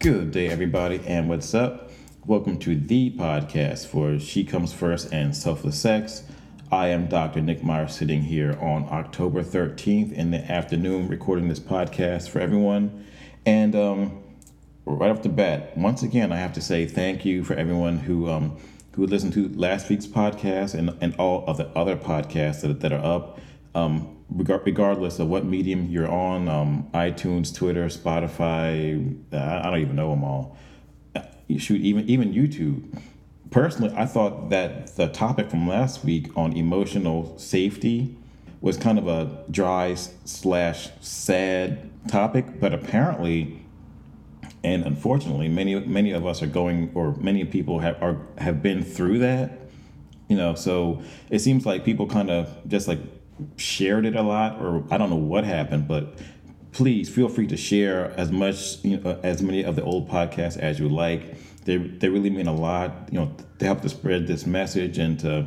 Good day, everybody, and what's up? Welcome to the podcast for She Comes First and Selfless Sex. I am Dr. Nick Meyer sitting here on October 13th in the afternoon recording this podcast for everyone. And um, right off the bat, once again, I have to say thank you for everyone who um, who listened to last week's podcast and, and all of the other podcasts that, that are up. Um, regardless of what medium you're on, um, iTunes, Twitter, Spotify, I don't even know them all. Shoot even even YouTube. Personally, I thought that the topic from last week on emotional safety was kind of a dry slash sad topic, but apparently, and unfortunately, many many of us are going, or many people have are have been through that. You know, so it seems like people kind of just like shared it a lot, or I don't know what happened, but please feel free to share as much, you know, as many of the old podcasts as you like. They they really mean a lot, you know, to help to spread this message and to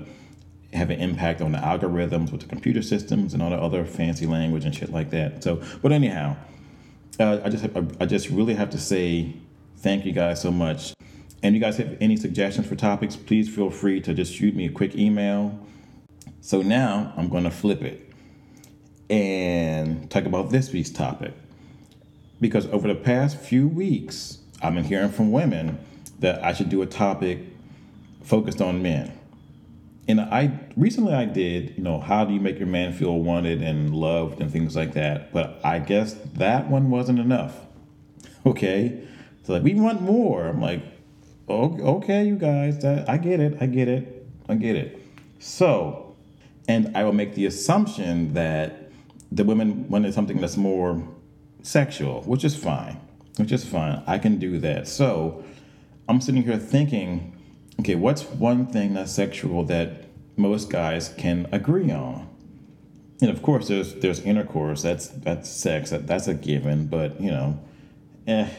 have an impact on the algorithms with the computer systems and all the other fancy language and shit like that. So, but anyhow, uh, I just have, I just really have to say thank you guys so much. And you guys have any suggestions for topics, please feel free to just shoot me a quick email so now I'm going to flip it and talk about this week's topic. Because over the past few weeks, I've been hearing from women that I should do a topic focused on men. And I recently I did, you know, how do you make your man feel wanted and loved and things like that. But I guess that one wasn't enough. Okay. So like we want more. I'm like, okay, you guys, that, I get it, I get it, I get it. So and I will make the assumption that the women wanted something that's more sexual, which is fine, which is fine. I can do that. So I'm sitting here thinking, okay, what's one thing that's sexual that most guys can agree on? And of course, there's there's intercourse. That's that's sex. That, that's a given. But you know, eh.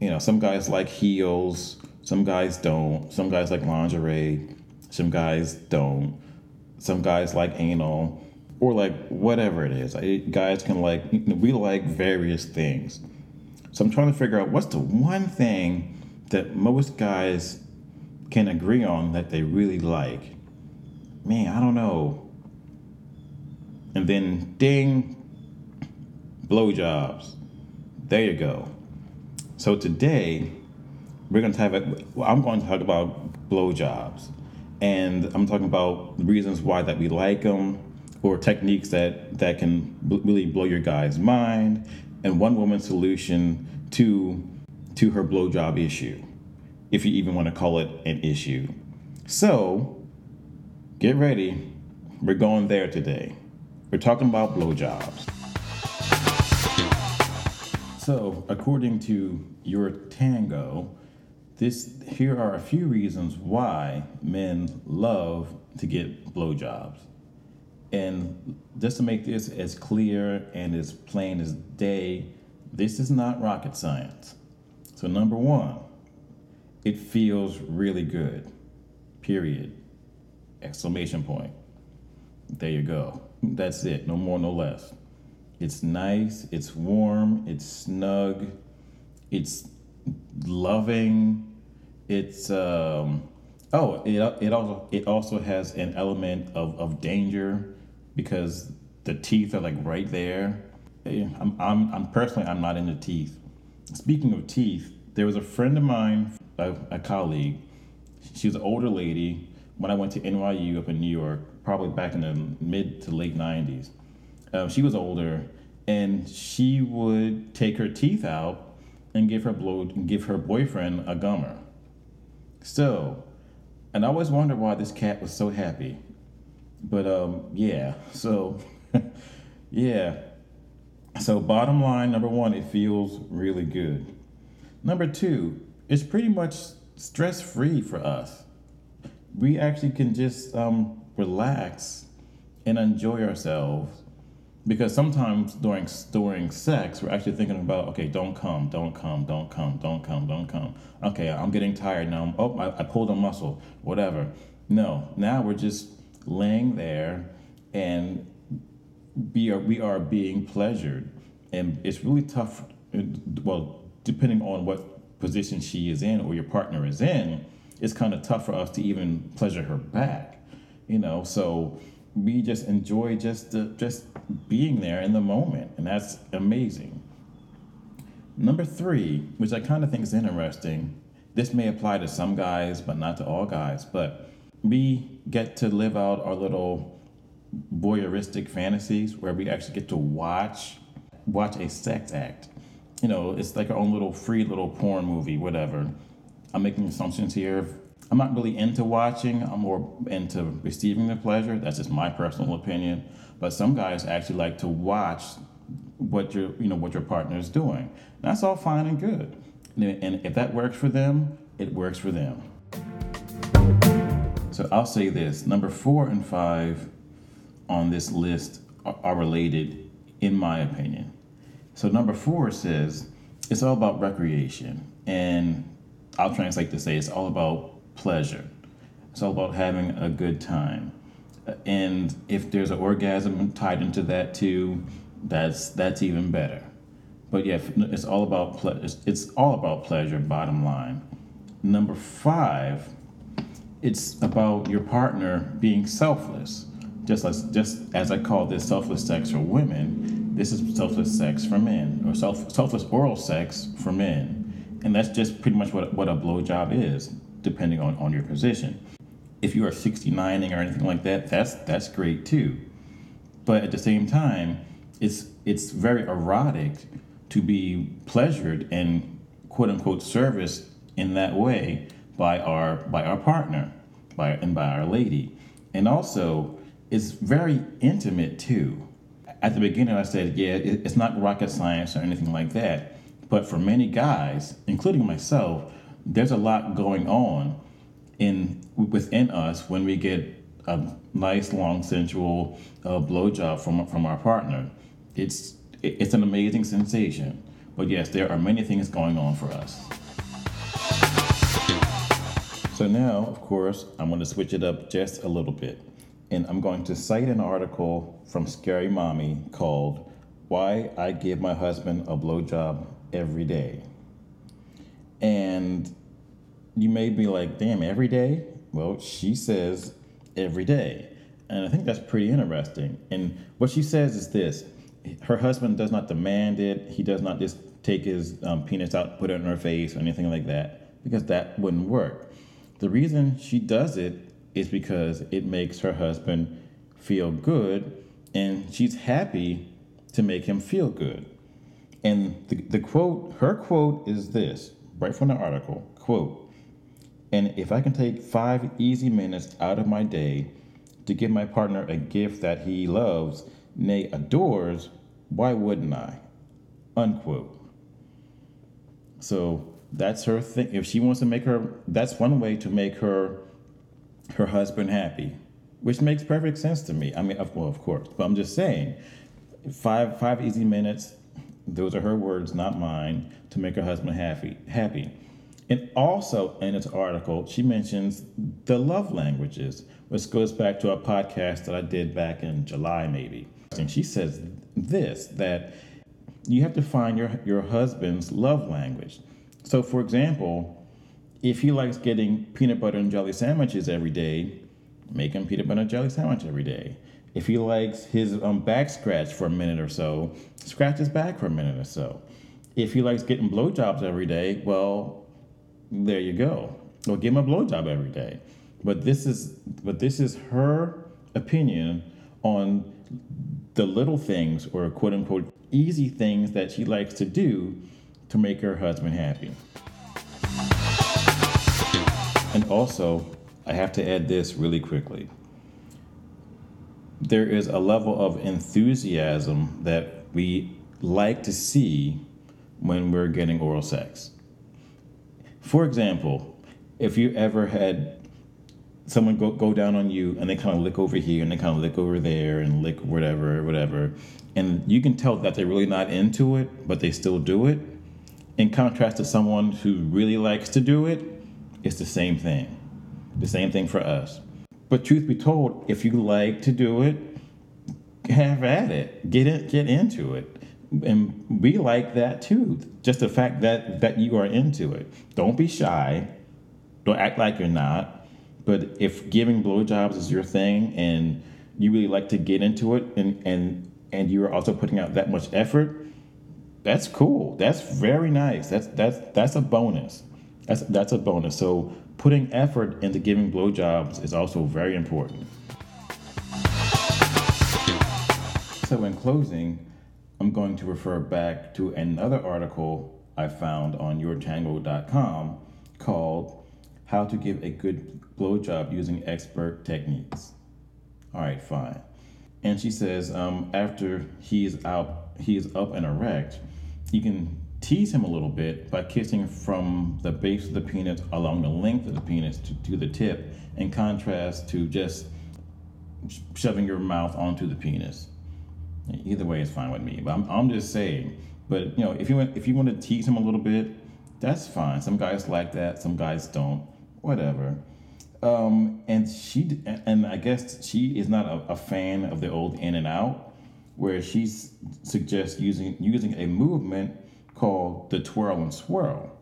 You know, some guys like heels. Some guys don't. Some guys like lingerie. Some guys don't some guys like anal or like whatever it is. Guys can like, we like various things. So I'm trying to figure out what's the one thing that most guys can agree on that they really like. Man, I don't know. And then ding, blowjobs. There you go. So today, we're going to talk about, well, I'm going to talk about blowjobs and I'm talking about reasons why that we like them, or techniques that that can b- really blow your guy's mind, and one woman solution to to her blowjob issue, if you even want to call it an issue. So, get ready. We're going there today. We're talking about blowjobs. So, according to YourTango, this here are a few reasons why men love to get blowjobs. And just to make this as clear and as plain as day, this is not rocket science. So number one, it feels really good. Period. Exclamation point. There you go. That's it. No more, no less. It's nice, it's warm, it's snug, it's loving. It's um, oh, it it also it also has an element of, of danger because the teeth are like right there. I'm, I'm, I'm personally I'm not into teeth. Speaking of teeth, there was a friend of mine, a, a colleague. She was an older lady when I went to NYU up in New York, probably back in the mid to late 90s. Um, she was older, and she would take her teeth out and give her blow give her boyfriend a gummer. So, and I always wondered why this cat was so happy. But um, yeah, so yeah. So bottom line, number one, it feels really good. Number two, it's pretty much stress free for us. We actually can just um, relax and enjoy ourselves because sometimes during during sex we're actually thinking about okay don't come don't come don't come don't come don't come. Okay i'm getting tired now. Oh I, I pulled a muscle. Whatever. No. Now we're just laying there and we are we are being pleasured. And it's really tough uh, well depending on what position she is in or your partner is in, it's kind of tough for us to even pleasure her back. You know, so we just enjoy just the, just being there in the moment, and that's amazing. Number three, which I kind of think is interesting, this may apply to some guys, but not to all guys, but we get to live out our little voyeuristic fantasies where we actually get to watch watch a sex act. You know, it's like our own little free little porn movie, whatever. I'm making assumptions here. I'm not really into watching. I'm more into receiving the pleasure. That's just my personal opinion. But some guys actually like to watch what your you know what your partner is doing. That's all fine and good. And if that works for them, it works for them. So I'll say this: number four and five on this list are related, in my opinion. So number four says it's all about recreation, and I'll translate to say it's all about pleasure. It's all about having a good time. And if there's an orgasm tied into that too, that's that's even better. But yeah, it's all about ple- it's, it's all about pleasure. Bottom line. Number five, it's about your partner being selfless. Just as just as I call this selfless sex for women, this is selfless sex for men, or self, selfless oral sex for men, and that's just pretty much what what a blowjob is depending on, on your position. If you are 69ing or anything like that, that's that's great too. But at the same time, it's it's very erotic to be pleasured and quote unquote serviced in that way by our by our partner, by and by our lady. And also it's very intimate too. At the beginning I said, yeah, it's not rocket science or anything like that. But for many guys, including myself, there's a lot going on in within us when we get a nice, long, sensual uh, blowjob from from our partner. It's it's an amazing sensation. But yes, there are many things going on for us. So now, of course, I'm going to switch it up just a little bit. And I'm going to cite an article from Scary Mommy called Why I Give My Husband a Blowjob Every Day. And you may be like, damn, every day? Well, she says every day. And I think that's pretty interesting. And what she says is this her husband does not demand it, he does not just take his um, penis out, put it in her face, or anything like that, because that wouldn't work. The reason she does it is because it makes her husband feel good, and she's happy to make him feel good. And the, the quote, her quote is this, right from the article quote, and if I can take five easy minutes out of my day to give my partner a gift that he loves, nay, adores, why wouldn't I? Unquote. So that's her thing. If she wants to make her, that's one way to make her her husband happy, which makes perfect sense to me. I mean, well, of course, but I'm just saying, five five easy minutes those are her words, not mine, to make her husband happy. Happy. And also in this article, she mentions the love languages, which goes back to a podcast that I did back in July, maybe. And she says this that you have to find your, your husband's love language. So, for example, if he likes getting peanut butter and jelly sandwiches every day, make him peanut butter and jelly sandwich every day. If he likes his um, back scratched for a minute or so, scratch his back for a minute or so. If he likes getting blowjobs every day, well, there you go. Or give him a blowjob every day. But this is but this is her opinion on the little things or quote unquote easy things that she likes to do to make her husband happy. And also, I have to add this really quickly there is a level of enthusiasm that we like to see when we're getting oral sex. For example, if you ever had someone go, go down on you and they kind of lick over here and they kind of lick over there and lick whatever, whatever, and you can tell that they're really not into it, but they still do it. In contrast to someone who really likes to do it, it's the same thing. The same thing for us. But truth be told, if you like to do it, have at it. Get it. Get into it. and we like that too. Just the fact that that you are into it. Don't be shy. Don't act like you're not. But if giving blowjobs is your thing and you really like to get into it and and and you're also putting out that much effort, that's cool. That's very nice. That's that's that's a bonus. That's that's a bonus. So putting effort into giving blowjobs is also very important. So in closing, I'm going to refer back to another article I found on yourtango.com called How to Give a Good Blowjob Using Expert Techniques. All right, fine. And she says um, after he's out, he's up and erect, you can tease him a little bit by kissing from the base of the penis along the length of the penis to, to the tip, in contrast to just shoving your mouth onto the penis. Either way is fine with me. But I'm, I'm just saying. But you know, if you want, if you want to tease him a little bit, that's fine. Some guys like that. Some guys don't. Whatever. Um, and she and I guess she is not a, a fan of the old in and out, where she suggests using using a movement called the twirl and swirl,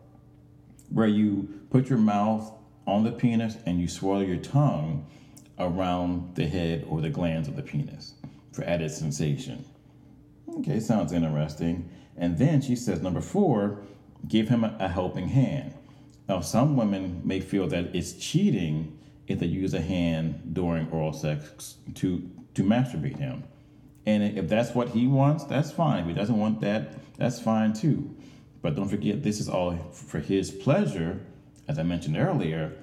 where you put your mouth on the penis and you swirl your tongue around the head or the glands of the penis for added sensation. Okay, sounds interesting. And then she says, number four, give him a, a helping hand. Now, some women may feel that it's cheating if they use a hand during oral sex to to masturbate him. And if that's what he wants, that's fine. If he doesn't want that, that's fine too. But don't forget, this is all for his pleasure, as I mentioned earlier.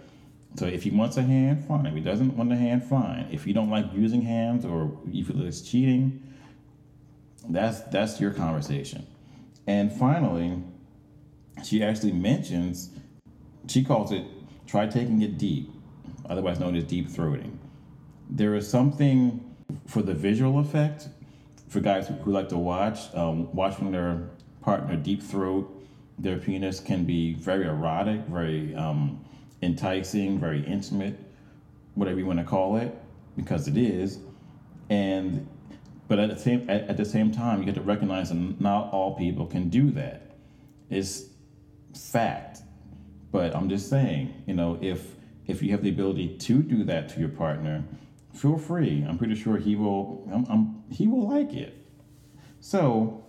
So if he wants a hand, fine. If he doesn't want a hand, fine. If you don't like using hands or you feel it's cheating, that's that's your conversation. And finally, she actually mentions, she calls it try taking it deep, otherwise known as deep throating. There is something for the visual effect for guys who, who like to watch, um, watching their partner deep throat their penis can be very erotic, very um, enticing, very intimate, whatever you want to call it, because it is. And but at the same at, at the same time, you get to recognize that not all people can do that. It's fact. But I'm just saying, you know, if if you have the ability to do that to your partner, feel free. I'm pretty sure he will. I'm, I'm, he will like it. So,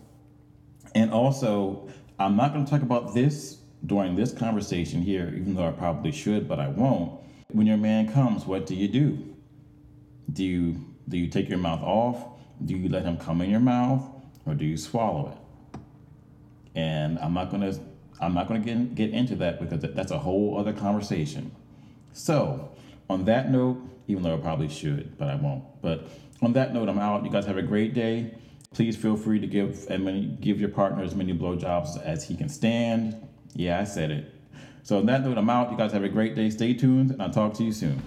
and also, I'm not going to talk about this during this conversation here, even though I probably should, but I won't. When your man comes, what do you do? Do you do you take your mouth off? Do you let him come in your mouth, or do you swallow it? And I'm not gonna I'm not gonna get get into that because that's a whole other conversation. So, on that note, even though I probably should, but I won't. But on that note, I'm out. You guys have a great day. Please feel free to give as many give your partner as many blowjobs as he can stand. Yeah, I said it. So on that note, I'm out. You guys have a great day. Stay tuned, and I'll talk to you soon.